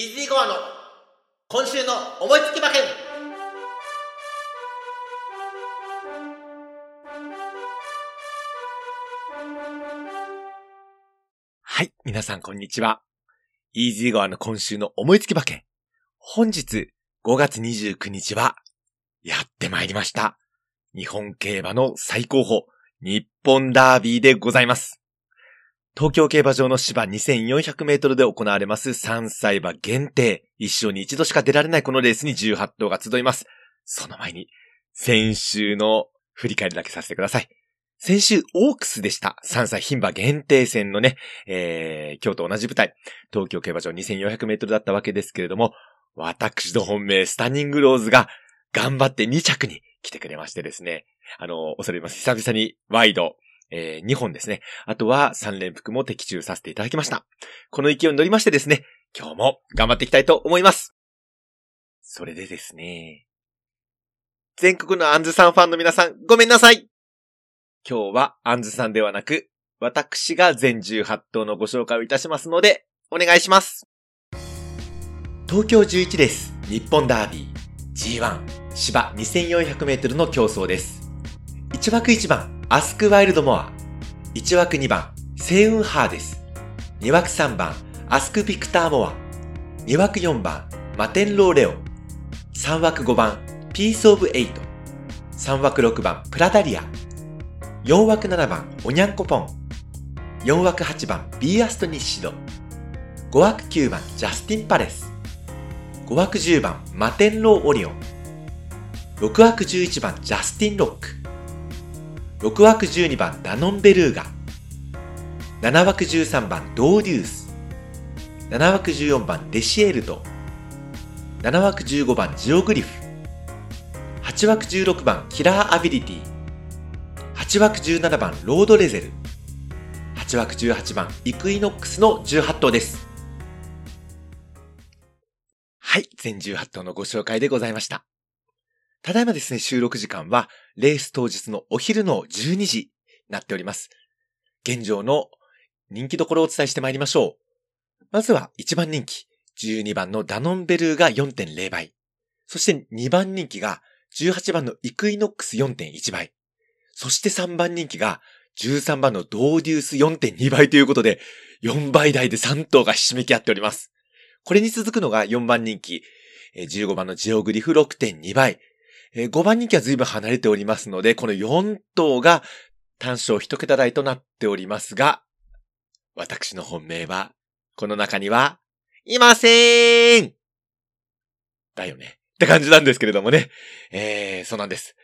イージーゴアの今週の思いつき馬券はい、皆さんこんにちは。イージーゴアの今週の思いつき馬券。本日5月29日はやってまいりました。日本競馬の最高峰、日本ダービーでございます。東京競馬場の芝2400メートルで行われます3歳馬限定。一生に一度しか出られないこのレースに18頭が集います。その前に、先週の振り返りだけさせてください。先週、オークスでした。3歳牝馬限定戦のね、えー、今日と同じ舞台。東京競馬場2400メートルだったわけですけれども、私の本命、スタニングローズが頑張って2着に来てくれましてですね。あの、恐れます。久々にワイド、えー、2本ですね。あとは3連複も的中させていただきました。この勢いに乗りましてですね、今日も頑張っていきたいと思います。それでですね、全国のアンズさんファンの皆さん、ごめんなさい今日はアンズさんではなく、私が全18頭のご紹介をいたしますので、お願いします。東京11レース、日本ダービー、G1、芝2400メートルの競走です。1枠1番、アスクワイルドモア。1枠2番、セイウンハーデス。2枠3番、アスクビクターモア。2枠4番、マテンロウレオ。3枠5番、ピースオブエイト。3枠6番、プラダリア。4枠7番、オニャンコポン。4枠8番、ビーアストニッシド。5枠9番、ジャスティンパレス。5枠10番、マテンローオリオン。6枠11番、ジャスティンロック。6枠12番ダノンベルーガ。7枠13番ドーデュース。7枠14番デシエルド7枠15番ジオグリフ。8枠16番キラーアビリティ。8枠17番ロードレゼル。8枠18番イクイノックスの18頭です。はい全18頭のご紹介でございました。ただいまですね、収録時間は、レース当日のお昼の12時になっております。現状の人気どころをお伝えしてまいりましょう。まずは1番人気、12番のダノンベルーが4.0倍。そして2番人気が18番のイクイノックス4.1倍。そして3番人気が13番のドーデュース4.2倍ということで、4倍台で3頭がひしめき合っております。これに続くのが4番人気、15番のジオグリフ6.2倍。えー5番人気は随分離れておりますので、この4頭が単勝一桁台となっておりますが、私の本命は、この中には、いませーんだよね。って感じなんですけれどもね。えー、そうなんです。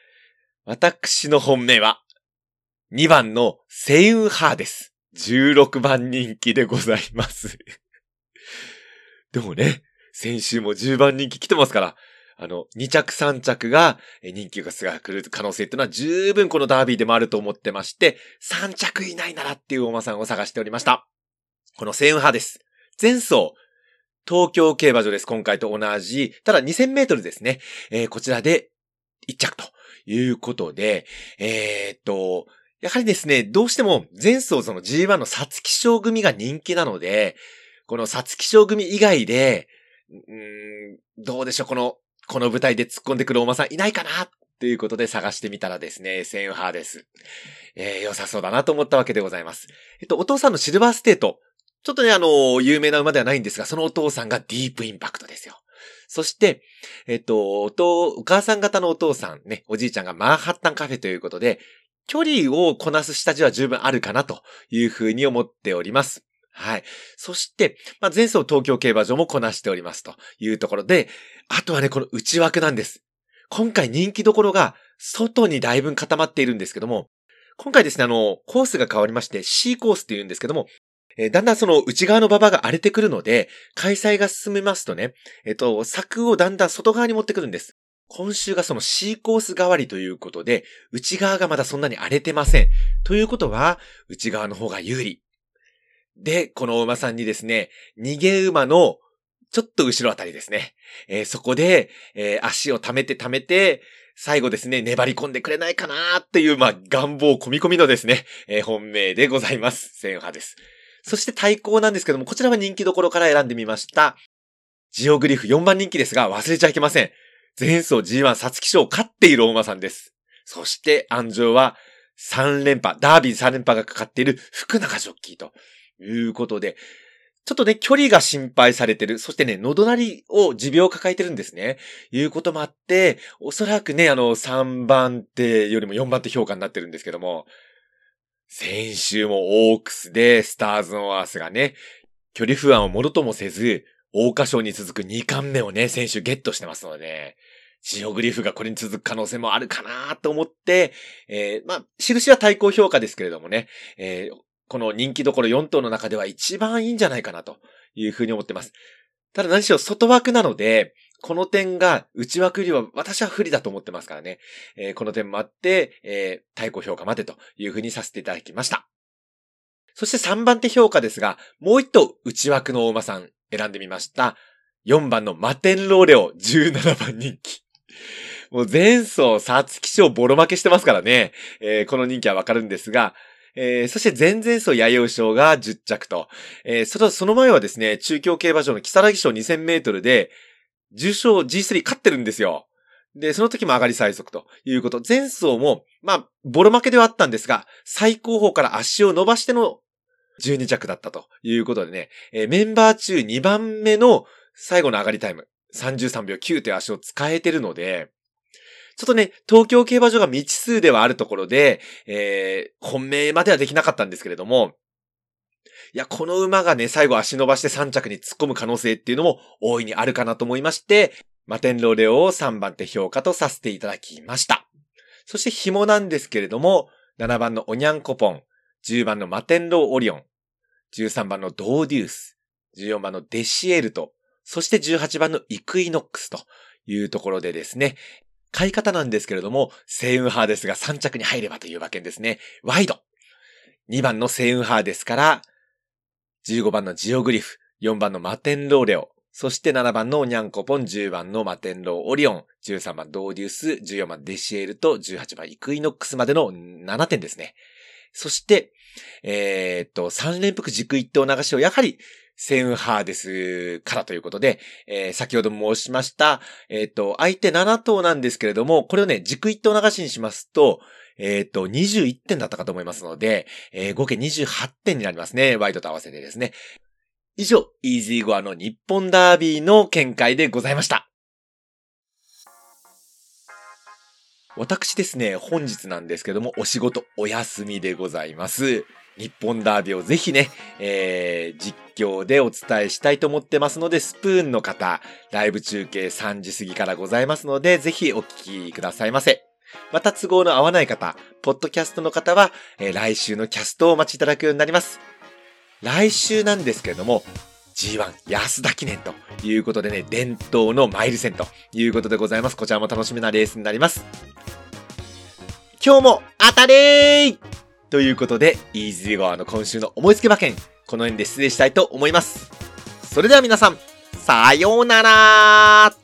私の本命は、2番のセイウンハーです。16番人気でございます。でもね、先週も10番人気来てますから、あの、2着3着が人気がすが来る可能性っていうのは十分このダービーでもあると思ってまして、3着以内ならっていうお馬さんを探しておりました。このセイウン派です。前走、東京競馬場です。今回と同じ。ただ2000メートルですね。えーこちらで1着ということで、えーっと、やはりですね、どうしても前走その G1 の皐月賞組が人気なので、この皐月賞組以外で、うん、どうでしょう、このこの舞台で突っ込んでくるお馬さんいないかなということで探してみたらですね、センハーです。えー、良さそうだなと思ったわけでございます。えっと、お父さんのシルバーステート。ちょっとね、あの有名な馬ではないんですが、そのお父さんがディープインパクトですよ。そして、えっと、お父、お母さん方のお父さんね、おじいちゃんがマンハッタンカフェということで、距離をこなす下地は十分あるかなというふうに思っております。はい。そして、まあ、前走東京競馬場もこなしておりますというところで、あとはね、この内枠なんです。今回人気どころが外にだいぶ固まっているんですけども、今回ですね、あの、コースが変わりまして C コースって言うんですけども、えーだんだんその内側の馬場が荒れてくるので、開催が進めますとね、えっと、柵をだんだん外側に持ってくるんです。今週がその C コース代わりということで、内側がまだそんなに荒れてません。ということは、内側の方が有利。で、このお馬さんにですね、逃げ馬のちょっと後ろあたりですね。えーそこで、えー足を溜めて溜めて、最後ですね、粘り込んでくれないかなっていう、まあ、願望込み込みのですね、えー本命でございます。千派です。そして対抗なんですけども、こちらは人気どころから選んでみました。ジオグリフ4番人気ですが忘れちゃいけません。前走 G1 皐月賞を勝っている大馬さんです。そして安城は3連覇、ダービー3連覇がかかっている福永ジョッキーということで、ちょっとね、距離が心配されてる。そしてね、喉鳴りを持病を抱えてるんですね。いうこともあって、おそらくね、あの、3番手よりも4番手評価になってるんですけども、先週もオークスでスターズ・オン・アースがね、距離不安をもろともせず、桜花賞に続く2冠目をね、選手ゲットしてますので、ジオグリフがこれに続く可能性もあるかなと思って、えー、まあ、印は対抗評価ですけれどもね、えー、この人気どころ4頭の中では一番いいんじゃないかなというふうに思ってます。ただ何しろ外枠なので、この点が内枠よりは私は不利だと思ってますからね。えー、この点もあって、えー、対抗評価までというふうにさせていただきました。そして3番手評価ですが、もう一頭内枠の大馬さん選んでみました。4番のマテンローレオ17番人気。もう前走、サツキ賞ボロ負けしてますからね。えー、この人気はわかるんですが、えー、そして前々走、弥生賞が10着と。えー、その、その前はですね、中京競馬場の木更木賞2000メートルで、重賞 G3 勝ってるんですよ。で、その時も上がり最速ということ。前走も、まあ、ボロ負けではあったんですが、最高峰から足を伸ばしての12着だったということでね、えー、メンバー中2番目の最後の上がりタイム、33秒9という足を使えてるので、ちょっとね、東京競馬場が未知数ではあるところで、えー、本命まではできなかったんですけれども、いや、この馬がね、最後足伸ばして3着に突っ込む可能性っていうのも大いにあるかなと思いまして、マテンローレオを3番手評価とさせていただきました。そして紐なんですけれども、7番のオニャンコポン、10番のマテンローオリオン、13番のドーデュース、14番のデシエルト、そして18番のイクイノックスというところでですね、買い方なんですけれども、セイウンハーですが3着に入ればという馬券ですね。ワイド。2番のセイウンハーですから、15番のジオグリフ、4番のマテンローレオ、そして7番のニャンコポン、10番のマテンローオリオン、13番ドーデュース、14番デシエルと18番イクイノックスまでの7点ですね。そして、えー、っと、3連複軸一等流しをやはりセウンハーですからということで、えー、先ほど申しました、えっ、ー、と、相手7頭なんですけれども、これをね、軸1頭流しにしますと、えっ、ー、と、21点だったかと思いますので、えー、合計28点になりますね。ワイドと合わせてですね。以上、イージーゴアの日本ダービーの見解でございました。私ですね、本日なんですけども、お仕事お休みでございます。日本ダービーをぜひね、えー、実況でお伝えしたいと思ってますので、スプーンの方、ライブ中継3時過ぎからございますので、ぜひお聞きくださいませ。また都合の合わない方、ポッドキャストの方は、えー、来週のキャストをお待ちいただくようになります。来週なんですけれども、G1 安田記念ということでね、伝統のマイル戦ということでございます。こちらも楽しみなレースになります。今日も当たれーということで、イージーゴアの今週の思いつき馬券、この辺で失礼したいと思います。それでは皆さん、さようなら